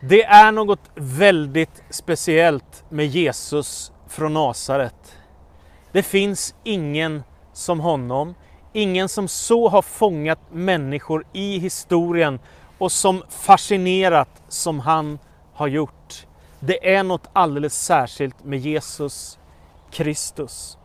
Det är något väldigt speciellt med Jesus från Nasaret. Det finns ingen som honom, ingen som så har fångat människor i historien och som fascinerat som han har gjort. Det är något alldeles särskilt med Jesus Kristus.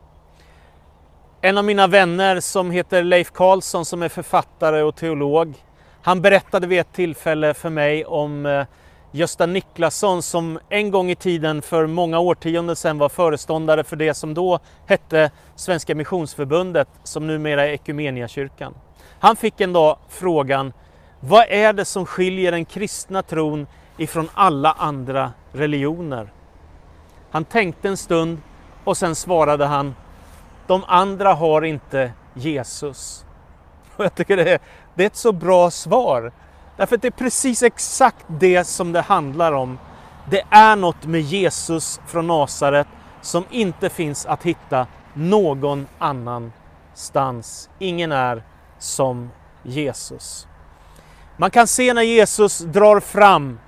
En av mina vänner som heter Leif Karlsson som är författare och teolog, han berättade vid ett tillfälle för mig om eh, Gösta Niklasson som en gång i tiden för många årtionden sedan var föreståndare för det som då hette Svenska Missionsförbundet som numera är Ekumeniakyrkan. Han fick en dag frågan Vad är det som skiljer den kristna tron ifrån alla andra religioner? Han tänkte en stund och sen svarade han De andra har inte Jesus. Och jag tycker det är, det är ett så bra svar. Därför att det är precis exakt det som det handlar om. Det är något med Jesus från Nasaret som inte finns att hitta någon annanstans. Ingen är som Jesus. Man kan se när Jesus drar fram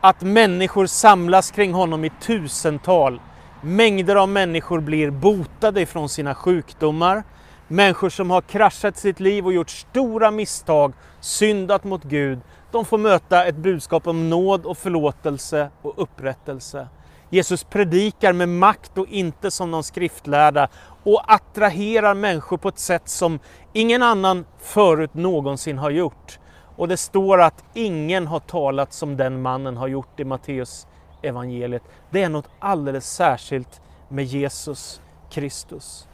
att människor samlas kring honom i tusental. Mängder av människor blir botade ifrån sina sjukdomar. Människor som har kraschat sitt liv och gjort stora misstag, syndat mot Gud, de får möta ett budskap om nåd och förlåtelse och upprättelse. Jesus predikar med makt och inte som någon skriftlärda och attraherar människor på ett sätt som ingen annan förut någonsin har gjort. Och det står att ingen har talat som den mannen har gjort i Matteus evangeliet. Det är något alldeles särskilt med Jesus Kristus.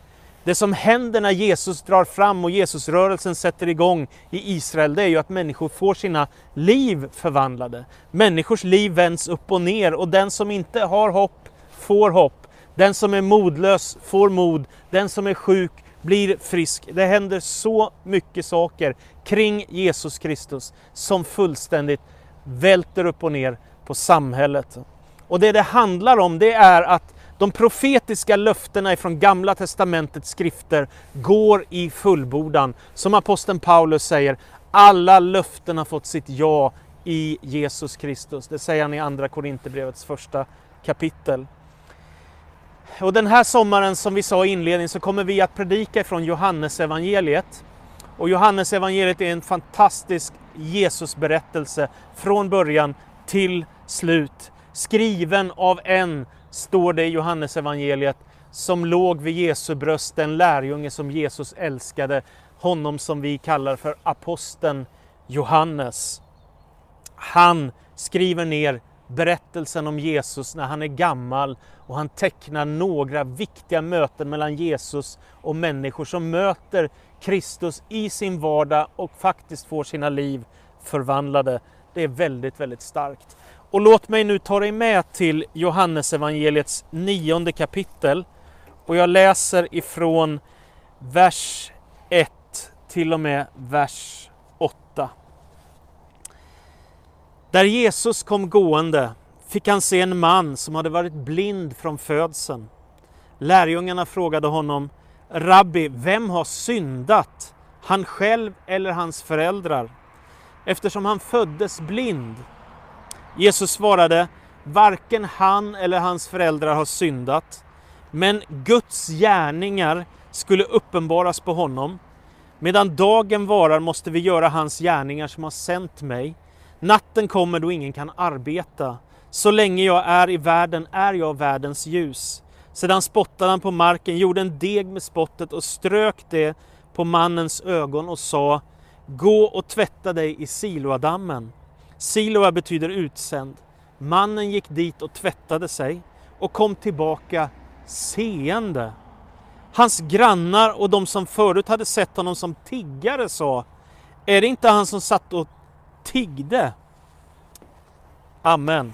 Det som händer när Jesus drar fram och Jesusrörelsen sätter igång i Israel, det är ju att människor får sina liv förvandlade. Människors liv vänds upp och ner och den som inte har hopp får hopp. Den som är modlös får mod. Den som är sjuk blir frisk. Det händer så mycket saker kring Jesus Kristus som fullständigt välter upp och ner på samhället. Och det det handlar om det är att de profetiska löftena ifrån Gamla Testamentets skrifter går i fullbordan. Som aposteln Paulus säger, alla löften har fått sitt ja i Jesus Kristus. Det säger han i Andra Korinthierbrevets första kapitel. Och den här sommaren, som vi sa i inledningen, så kommer vi att predika ifrån Johannesevangeliet. Och Johannesevangeliet är en fantastisk Jesusberättelse från början till slut. Skriven av en står det i Johannesevangeliet, som låg vid Jesu bröst, den lärjunge som Jesus älskade, honom som vi kallar för aposteln Johannes. Han skriver ner berättelsen om Jesus när han är gammal och han tecknar några viktiga möten mellan Jesus och människor som möter Kristus i sin vardag och faktiskt får sina liv förvandlade. Det är väldigt, väldigt starkt. Och låt mig nu ta dig med till Johannesevangeliets nionde kapitel. Och jag läser ifrån vers 1 till och med vers 8. Där Jesus kom gående fick han se en man som hade varit blind från födseln. Lärjungarna frågade honom, Rabbi, vem har syndat? Han själv eller hans föräldrar? Eftersom han föddes blind. Jesus svarade, varken han eller hans föräldrar har syndat, men Guds gärningar skulle uppenbaras på honom. Medan dagen varar måste vi göra hans gärningar som har sänt mig. Natten kommer då ingen kan arbeta. Så länge jag är i världen är jag världens ljus. Sedan spottade han på marken, gjorde en deg med spottet och strök det på mannens ögon och sa Gå och tvätta dig i Siloadammen. Siloa betyder utsänd. Mannen gick dit och tvättade sig och kom tillbaka seende. Hans grannar och de som förut hade sett honom som tiggare sa Är det inte han som satt och tiggde? Amen.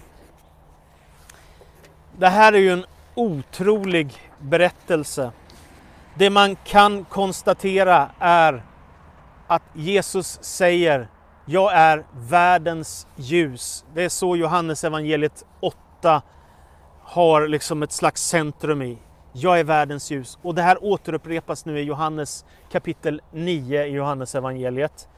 Det här är ju en otrolig berättelse. Det man kan konstatera är att Jesus säger jag är världens ljus. Det är så Johannes evangeliet 8 har liksom ett slags centrum i. Jag är världens ljus. Och det här återupprepas nu i Johannes kapitel 9 i Johannes evangeliet.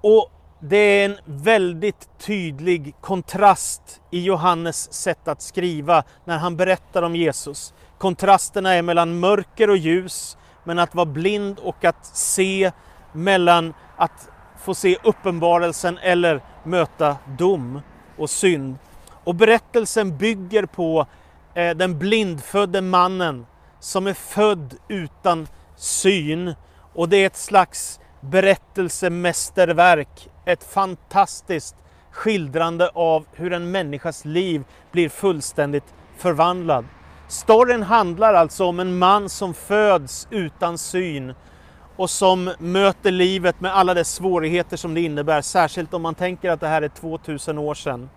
Och det är en väldigt tydlig kontrast i Johannes sätt att skriva när han berättar om Jesus. Kontrasterna är mellan mörker och ljus, men att vara blind och att se mellan att få se uppenbarelsen eller möta dom och synd. Och berättelsen bygger på eh, den blindfödde mannen som är född utan syn. Och det är ett slags berättelsemästerverk, ett fantastiskt skildrande av hur en människas liv blir fullständigt förvandlad. Storyn handlar alltså om en man som föds utan syn och som möter livet med alla dess svårigheter som det innebär, särskilt om man tänker att det här är 2000 år sedan.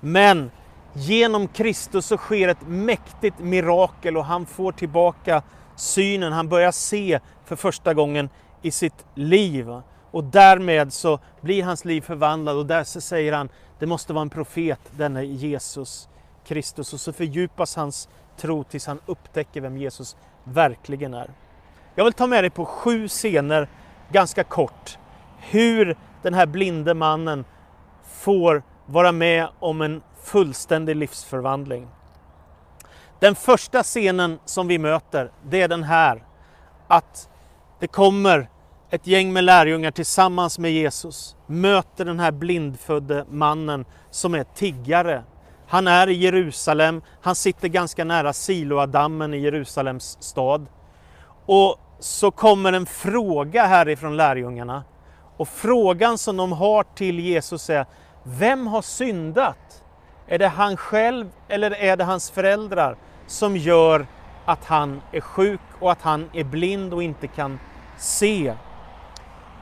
Men genom Kristus så sker ett mäktigt mirakel och han får tillbaka synen, han börjar se för första gången i sitt liv. Och därmed så blir hans liv förvandlat och där så säger han, det måste vara en profet, denne Jesus Kristus. Och så fördjupas hans tro tills han upptäcker vem Jesus verkligen är. Jag vill ta med dig på sju scener, ganska kort, hur den här blinde mannen får vara med om en fullständig livsförvandling. Den första scenen som vi möter, det är den här. Att det kommer ett gäng med lärjungar tillsammans med Jesus, möter den här blindfödde mannen som är tiggare. Han är i Jerusalem, han sitter ganska nära Siloadammen i Jerusalems stad. Och så kommer en fråga härifrån lärjungarna. Och frågan som de har till Jesus är, vem har syndat? Är det han själv eller är det hans föräldrar som gör att han är sjuk och att han är blind och inte kan se?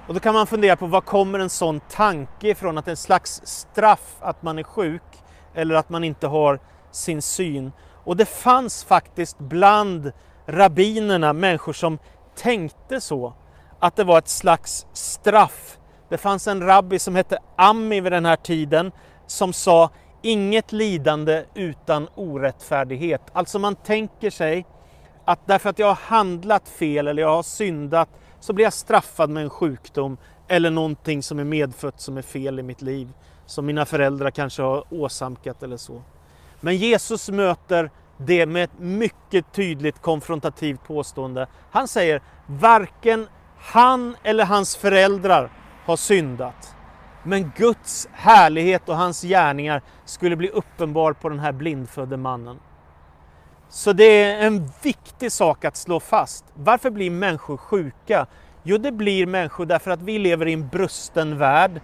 Och då kan man fundera på var kommer en sån tanke ifrån? Att det är en slags straff att man är sjuk eller att man inte har sin syn. Och det fanns faktiskt bland rabbinerna människor som tänkte så, att det var ett slags straff. Det fanns en rabbi som hette Ammi vid den här tiden som sa inget lidande utan orättfärdighet. Alltså man tänker sig att därför att jag har handlat fel eller jag har syndat så blir jag straffad med en sjukdom eller någonting som är medfött som är fel i mitt liv. Som mina föräldrar kanske har åsamkat eller så. Men Jesus möter det med ett mycket tydligt konfrontativt påstående. Han säger varken han eller hans föräldrar har syndat. Men Guds härlighet och hans gärningar skulle bli uppenbar på den här blindfödde mannen. Så det är en viktig sak att slå fast. Varför blir människor sjuka? Jo, det blir människor därför att vi lever i en brusten värld.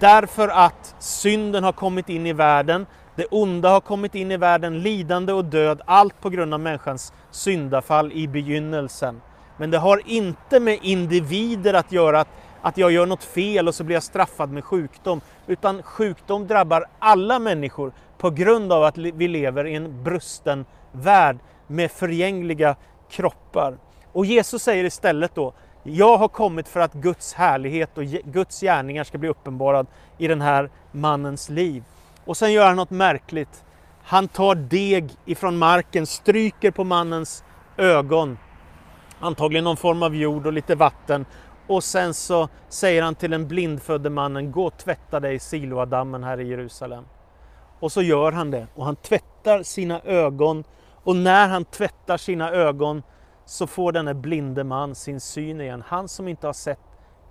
Därför att synden har kommit in i världen. Det onda har kommit in i världen, lidande och död, allt på grund av människans syndafall i begynnelsen. Men det har inte med individer att göra, att, att jag gör något fel och så blir jag straffad med sjukdom. Utan sjukdom drabbar alla människor på grund av att vi lever i en brusten värld med förgängliga kroppar. Och Jesus säger istället då, jag har kommit för att Guds härlighet och Guds gärningar ska bli uppenbarad i den här mannens liv. Och sen gör han något märkligt. Han tar deg ifrån marken, stryker på mannens ögon, antagligen någon form av jord och lite vatten. Och sen så säger han till den blindfödde mannen, gå och tvätta dig i Siloadammen här i Jerusalem. Och så gör han det och han tvättar sina ögon och när han tvättar sina ögon så får denne blinde man sin syn igen. Han som inte har sett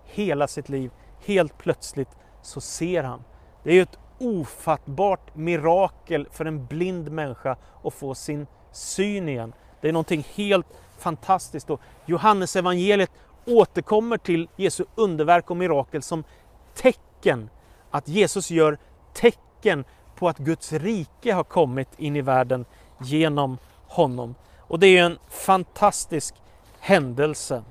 hela sitt liv, helt plötsligt så ser han. Det är ju ett ofattbart mirakel för en blind människa att få sin syn igen. Det är någonting helt fantastiskt. Och Johannes evangeliet återkommer till Jesu underverk och mirakel som tecken. Att Jesus gör tecken på att Guds rike har kommit in i världen genom honom. Och det är en fantastisk händelse.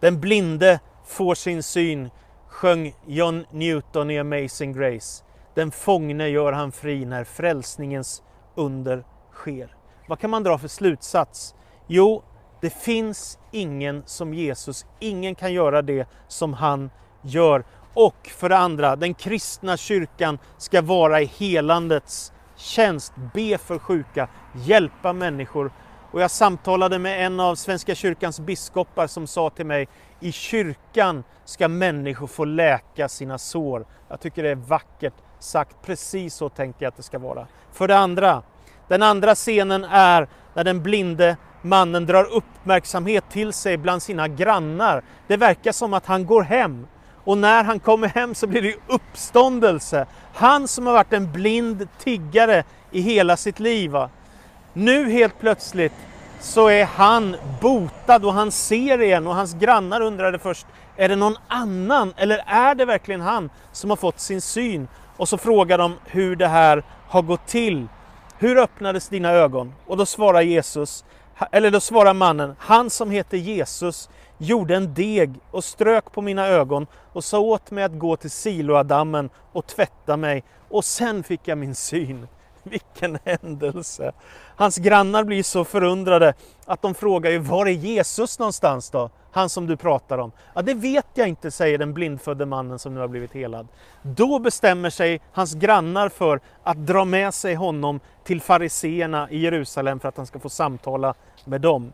Den blinde får sin syn, sjöng John Newton i Amazing Grace. Den fångne gör han fri när frälsningens under sker. Vad kan man dra för slutsats? Jo, det finns ingen som Jesus. Ingen kan göra det som han gör. Och för det andra, den kristna kyrkan ska vara i helandets tjänst, be för sjuka, hjälpa människor Och jag samtalade med en av Svenska kyrkans biskopar som sa till mig, i kyrkan ska människor få läka sina sår. Jag tycker det är vackert sagt, precis så tänkte jag att det ska vara. För det andra, den andra scenen är när den blinde mannen drar uppmärksamhet till sig bland sina grannar. Det verkar som att han går hem. Och när han kommer hem så blir det uppståndelse. Han som har varit en blind tiggare i hela sitt liv. Va? Nu helt plötsligt så är han botad och han ser igen och hans grannar undrade först, är det någon annan eller är det verkligen han som har fått sin syn? Och så frågar de hur det här har gått till. Hur öppnades dina ögon? Och då svarar Jesus, eller då svarar mannen, han som heter Jesus gjorde en deg och strök på mina ögon och sa åt mig att gå till Siloadammen och tvätta mig och sen fick jag min syn. Vilken händelse! Hans grannar blir så förundrade att de frågar ju var är Jesus någonstans då? Han som du pratar om. Ja, det vet jag inte, säger den blindfödde mannen som nu har blivit helad. Då bestämmer sig hans grannar för att dra med sig honom till fariseerna i Jerusalem för att han ska få samtala med dem.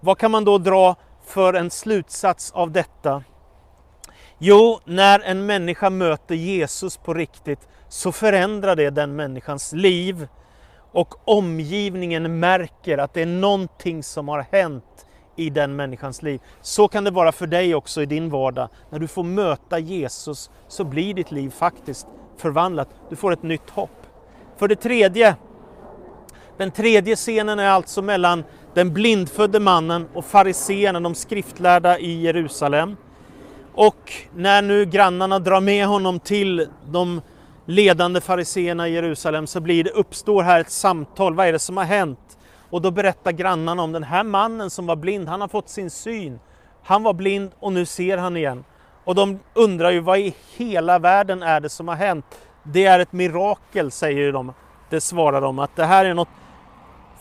Vad kan man då dra för en slutsats av detta? Jo, när en människa möter Jesus på riktigt så förändrar det den människans liv och omgivningen märker att det är någonting som har hänt i den människans liv. Så kan det vara för dig också i din vardag. När du får möta Jesus så blir ditt liv faktiskt förvandlat. Du får ett nytt hopp. För det tredje, den tredje scenen är alltså mellan den blindfödde mannen och fariseerna, de skriftlärda i Jerusalem. Och när nu grannarna drar med honom till de ledande fariseerna i Jerusalem så blir det, uppstår här ett samtal. Vad är det som har hänt? Och då berättar grannarna om den här mannen som var blind. Han har fått sin syn. Han var blind och nu ser han igen. Och de undrar ju vad i hela världen är det som har hänt? Det är ett mirakel säger de. Det svarar de att det här är något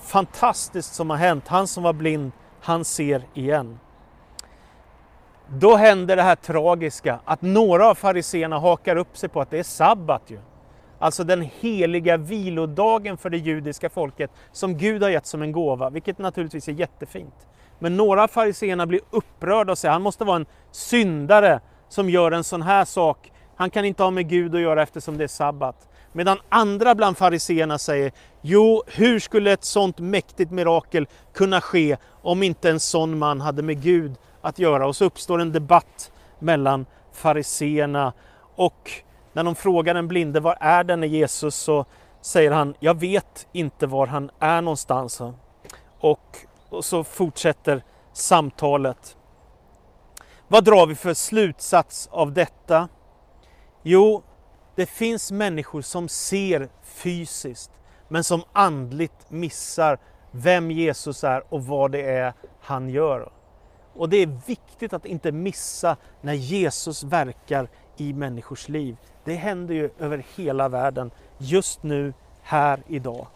fantastiskt som har hänt. Han som var blind, han ser igen. Då händer det här tragiska att några av fariseerna hakar upp sig på att det är sabbat ju. Alltså den heliga vilodagen för det judiska folket som Gud har gett som en gåva, vilket naturligtvis är jättefint. Men några av fariseerna blir upprörda och säger att han måste vara en syndare som gör en sån här sak. Han kan inte ha med Gud att göra eftersom det är sabbat. Medan andra bland fariseerna säger, jo, hur skulle ett sånt mäktigt mirakel kunna ske om inte en sån man hade med Gud att göra? Och så uppstår en debatt mellan fariseerna och när de frågar den blinde, var är denne Jesus? Så säger han, jag vet inte var han är någonstans. Och, och så fortsätter samtalet. Vad drar vi för slutsats av detta? Jo, det finns människor som ser fysiskt men som andligt missar vem Jesus är och vad det är han gör. Och det är viktigt att inte missa när Jesus verkar i människors liv. Det händer ju över hela världen just nu, här idag.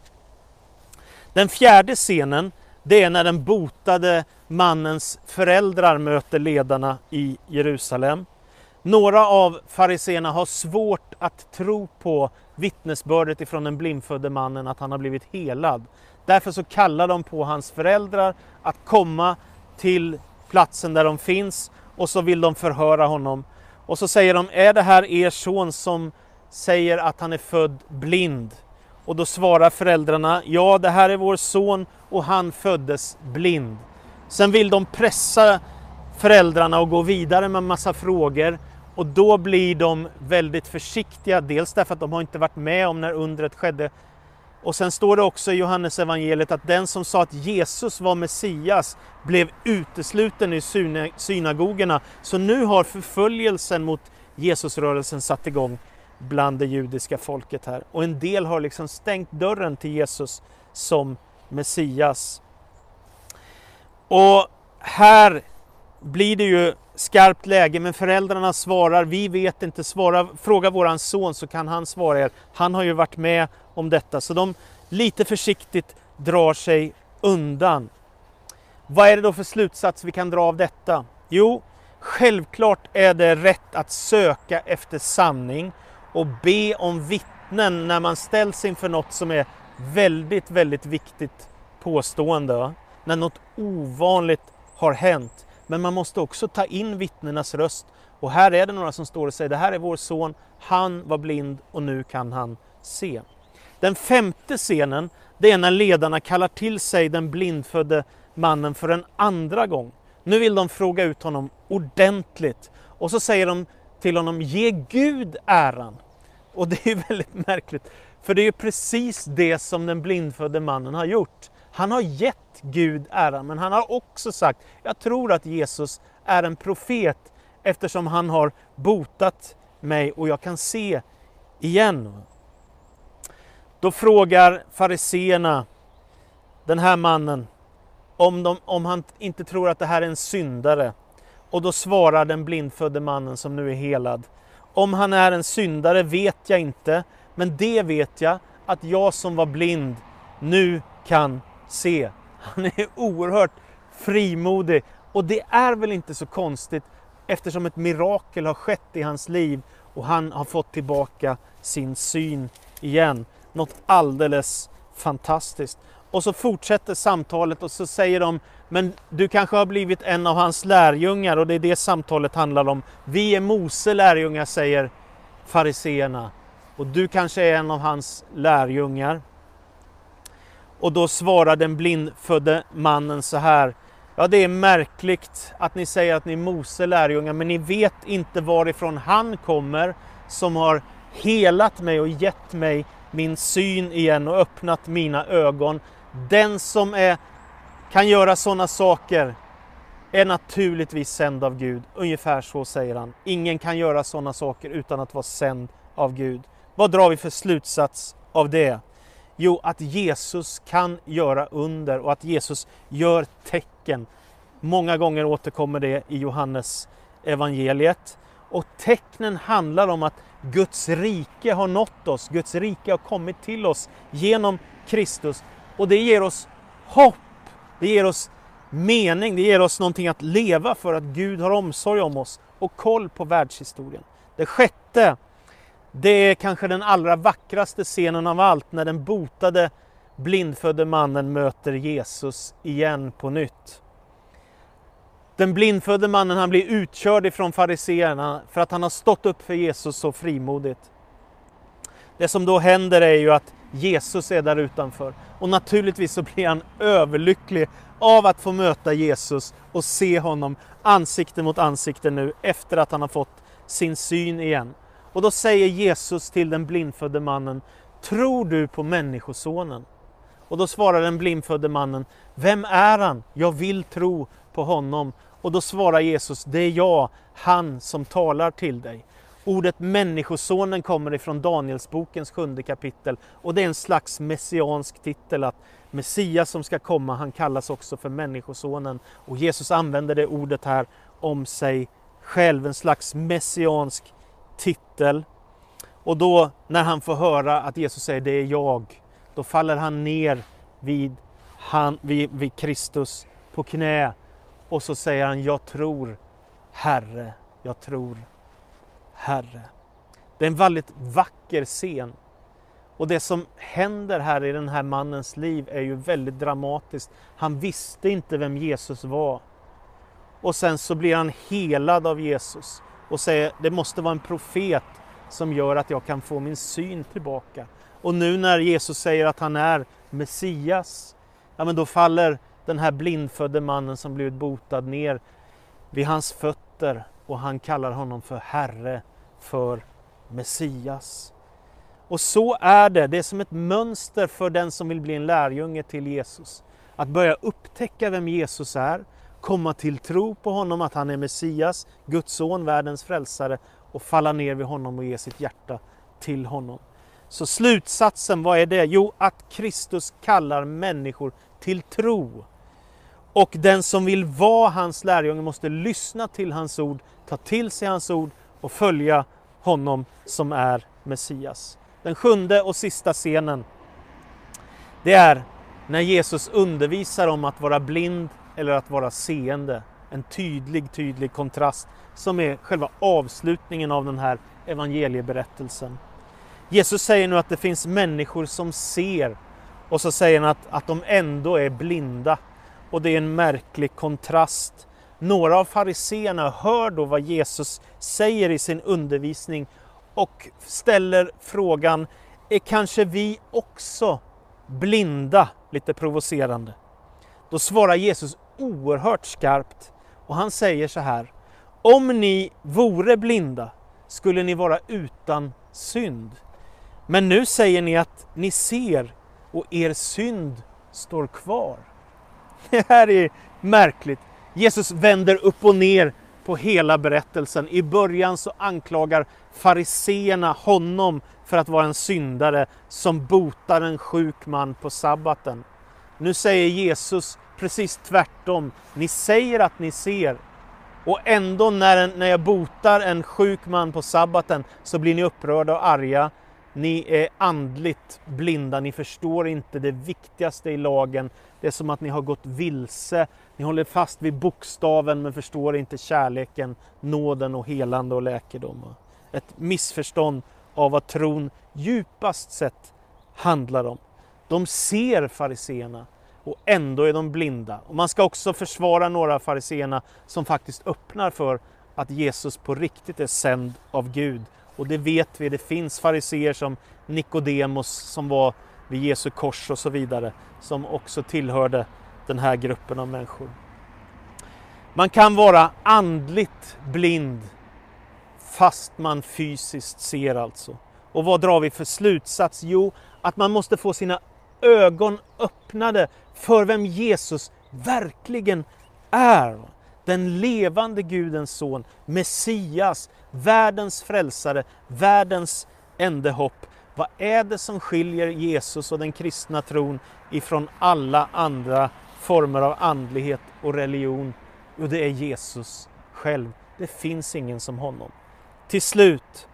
Den fjärde scenen, det är när den botade mannens föräldrar möter ledarna i Jerusalem. Några av fariseerna har svårt att tro på vittnesbördet ifrån den blindfödde mannen att han har blivit helad. Därför så kallar de på hans föräldrar att komma till platsen där de finns och så vill de förhöra honom. Och så säger de, är det här er son som säger att han är född blind? Och då svarar föräldrarna, ja det här är vår son och han föddes blind. Sen vill de pressa föräldrarna att gå vidare med massa frågor och då blir de väldigt försiktiga, dels därför att de har inte varit med om när undret skedde. Och sen står det också i Johannes evangeliet att den som sa att Jesus var Messias blev utesluten i synagogorna. Så nu har förföljelsen mot Jesusrörelsen satt igång bland det judiska folket här. Och en del har liksom stängt dörren till Jesus som Messias. Och här blir det ju skarpt läge, men föräldrarna svarar, vi vet inte, svara, fråga våran son så kan han svara er. Han har ju varit med om detta, så de lite försiktigt drar sig undan. Vad är det då för slutsats vi kan dra av detta? Jo, självklart är det rätt att söka efter sanning och be om vittnen när man ställs inför något som är väldigt, väldigt viktigt påstående. när något ovanligt har hänt. Men man måste också ta in vittnenas röst. Och här är det några som står och säger det här är vår son, han var blind och nu kan han se. Den femte scenen, det är när ledarna kallar till sig den blindfödde mannen för en andra gång. Nu vill de fråga ut honom ordentligt. Och så säger de till honom, ge Gud äran. Och det är väldigt märkligt, för det är ju precis det som den blindfödde mannen har gjort. Han har gett Gud äran, men han har också sagt, jag tror att Jesus är en profet eftersom han har botat mig och jag kan se igen. Då frågar fariseerna den här mannen om, de, om han inte tror att det här är en syndare. Och då svarar den blindfödde mannen som nu är helad. Om han är en syndare vet jag inte, men det vet jag att jag som var blind nu kan se. Han är oerhört frimodig och det är väl inte så konstigt eftersom ett mirakel har skett i hans liv och han har fått tillbaka sin syn igen. Något alldeles fantastiskt. Och så fortsätter samtalet och så säger de, men du kanske har blivit en av hans lärjungar och det är det samtalet handlar om. Vi är Mose lärjungar, säger fariseerna. Och du kanske är en av hans lärjungar. Och då svarar den blindfödde mannen så här. Ja, det är märkligt att ni säger att ni är Mose lärjungar, men ni vet inte varifrån han kommer som har helat mig och gett mig min syn igen och öppnat mina ögon. Den som är, kan göra sådana saker är naturligtvis sänd av Gud. Ungefär så säger han. Ingen kan göra sådana saker utan att vara sänd av Gud. Vad drar vi för slutsats av det? Jo, att Jesus kan göra under och att Jesus gör tecken. Många gånger återkommer det i Johannes evangeliet. Och tecknen handlar om att Guds rike har nått oss, Guds rike har kommit till oss genom Kristus. Och det ger oss hopp, det ger oss mening, det ger oss någonting att leva för att Gud har omsorg om oss och koll på världshistorien. Det sjätte, det är kanske den allra vackraste scenen av allt när den botade blindfödde mannen möter Jesus igen på nytt. Den blindfödde mannen han blir utkörd ifrån fariseerna för att han har stått upp för Jesus så frimodigt. Det som då händer är ju att Jesus är där utanför och naturligtvis så blir han överlycklig av att få möta Jesus och se honom ansikte mot ansikte nu efter att han har fått sin syn igen. Och då säger Jesus till den blindfödde mannen, tror du på Människosonen? Och då svarar den blindfödde mannen, vem är han? Jag vill tro på honom. Och då svarar Jesus, det är jag, han som talar till dig. Ordet Människosonen kommer ifrån Danielsbokens sjunde kapitel och det är en slags messiansk titel att Messias som ska komma, han kallas också för Människosonen. Och Jesus använder det ordet här om sig själv, en slags messiansk titel. Och då när han får höra att Jesus säger det är jag, då faller han ner vid, han, vid, vid Kristus på knä och så säger han jag tror Herre, jag tror Herre. Det är en väldigt vacker scen. Och det som händer här i den här mannens liv är ju väldigt dramatiskt. Han visste inte vem Jesus var. Och sen så blir han helad av Jesus och säger det måste vara en profet som gör att jag kan få min syn tillbaka. Och nu när Jesus säger att han är Messias, ja men då faller den här blindfödde mannen som blivit botad ner vid hans fötter och han kallar honom för Herre, för Messias. Och så är det, det är som ett mönster för den som vill bli en lärjunge till Jesus. Att börja upptäcka vem Jesus är, komma till tro på honom att han är Messias, Guds son, världens frälsare och falla ner vid honom och ge sitt hjärta till honom. Så slutsatsen, vad är det? Jo, att Kristus kallar människor till tro. Och den som vill vara hans lärjunge måste lyssna till hans ord, ta till sig hans ord och följa honom som är Messias. Den sjunde och sista scenen, det är när Jesus undervisar om att vara blind eller att vara seende. En tydlig, tydlig kontrast som är själva avslutningen av den här evangelieberättelsen. Jesus säger nu att det finns människor som ser och så säger han att, att de ändå är blinda. och det är en märklig kontrast. Några av fariseerna hör då vad Jesus säger i sin undervisning och ställer frågan, är kanske vi också blinda? Lite provocerande. Då svarar Jesus oerhört skarpt och han säger så här, om ni vore blinda skulle ni vara utan synd. Men nu säger ni att ni ser och er synd står kvar. Det här är märkligt. Jesus vänder upp och ner på hela berättelsen. I början så anklagar fariseerna honom för att vara en syndare som botar en sjuk man på sabbaten. Nu säger Jesus precis tvärtom. Ni säger att ni ser och ändå när, när jag botar en sjuk man på sabbaten så blir ni upprörda och arga. Ni är andligt blinda, ni förstår inte det viktigaste i lagen. Det är som att ni har gått vilse. Ni håller fast vid bokstaven men förstår inte kärleken, nåden och helande och läkedom. Ett missförstånd av vad tron djupast sett handlar om. De ser fariseerna och ändå är de blinda. Och man ska också försvara några av fariseerna som faktiskt öppnar för att Jesus på riktigt är sänd av Gud. Och det vet vi, det finns fariseer som Nikodemos som var vid Jesu kors och så vidare, som också tillhörde den här gruppen av människor. Man kan vara andligt blind fast man fysiskt ser alltså. Och vad drar vi för slutsats? Jo, att man måste få sina ögon öppnade för vem Jesus verkligen är. Den levande Gudens son, Messias, världens frälsare, världens ändehopp. Vad är det som skiljer Jesus och den kristna tron ifrån alla andra former av andlighet och religion? Jo, det är Jesus själv. Det finns ingen som honom. Till slut,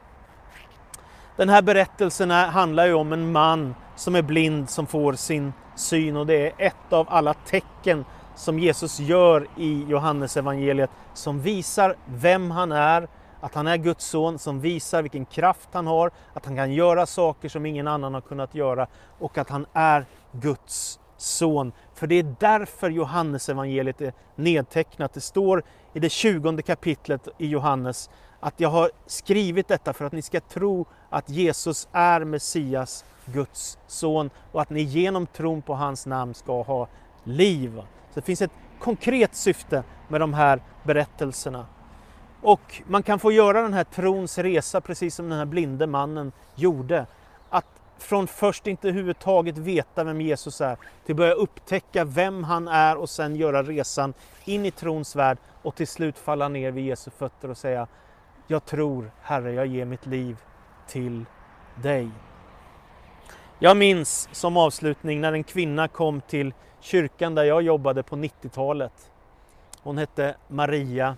den här berättelsen handlar ju om en man som är blind som får sin syn och det är ett av alla tecken som Jesus gör i Johannes evangeliet som visar vem han är, att han är Guds son, som visar vilken kraft han har, att han kan göra saker som ingen annan har kunnat göra och att han är Guds son. För det är därför Johannes evangeliet är nedtecknat. Det står i det 20 kapitlet i Johannes att jag har skrivit detta för att ni ska tro att Jesus är Messias, Guds son och att ni genom tron på hans namn ska ha liv. Så det finns ett konkret syfte med de här berättelserna. Och man kan få göra den här trons resa precis som den här blinde mannen gjorde. Att från först inte överhuvudtaget veta vem Jesus är till börja upptäcka vem han är och sen göra resan in i trons värld och till slut falla ner vid Jesu fötter och säga jag tror Herre, jag ger mitt liv till dig. Jag minns som avslutning när en kvinna kom till kyrkan där jag jobbade på 90-talet. Hon hette Maria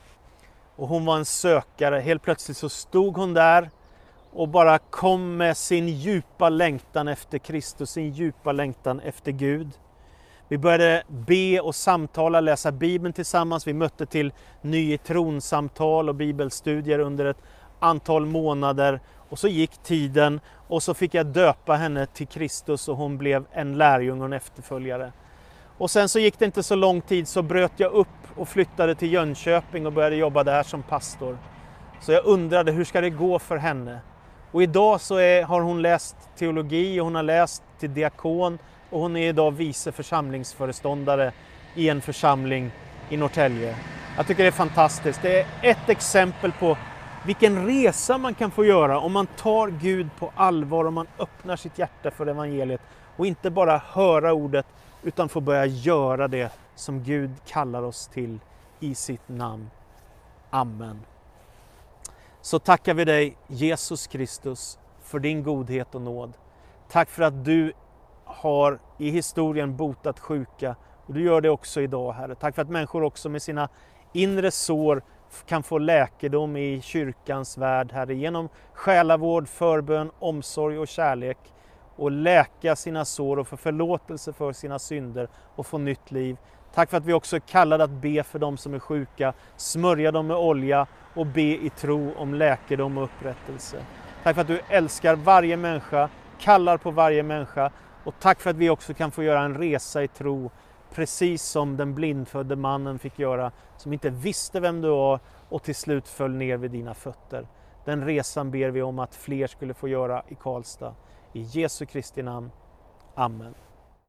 och hon var en sökare. Helt plötsligt så stod hon där och bara kom med sin djupa längtan efter Kristus, sin djupa längtan efter Gud. Vi började be och samtala, läsa Bibeln tillsammans. Vi mötte till ny tronsamtal och bibelstudier under ett antal månader. Och så gick tiden och så fick jag döpa henne till Kristus och hon blev en lärjunge och en efterföljare. Och sen så gick det inte så lång tid så bröt jag upp och flyttade till Jönköping och började jobba där som pastor. Så jag undrade hur ska det gå för henne? Och idag så är, har hon läst teologi och hon har läst till diakon och hon är idag vice församlingsföreståndare i en församling i Norrtälje. Jag tycker det är fantastiskt. Det är ett exempel på vilken resa man kan få göra om man tar Gud på allvar och man öppnar sitt hjärta för evangeliet och inte bara höra ordet utan få börja göra det som Gud kallar oss till i sitt namn. Amen. Så tackar vi dig Jesus Kristus för din godhet och nåd. Tack för att du har i historien botat sjuka och du gör det också idag Herre. Tack för att människor också med sina inre sår kan få läkedom i kyrkans värld, Herre, genom själavård, förbön, omsorg och kärlek och läka sina sår och få förlåtelse för sina synder och få nytt liv. Tack för att vi också är kallade att be för dem som är sjuka, smörja dem med olja och be i tro om läkedom och upprättelse. Tack för att du älskar varje människa, kallar på varje människa och tack för att vi också kan få göra en resa i tro precis som den blindfödde mannen fick göra som inte visste vem du var och till slut föll ner vid dina fötter. Den resan ber vi om att fler skulle få göra i Karlstad. I Jesu Kristi namn. Amen.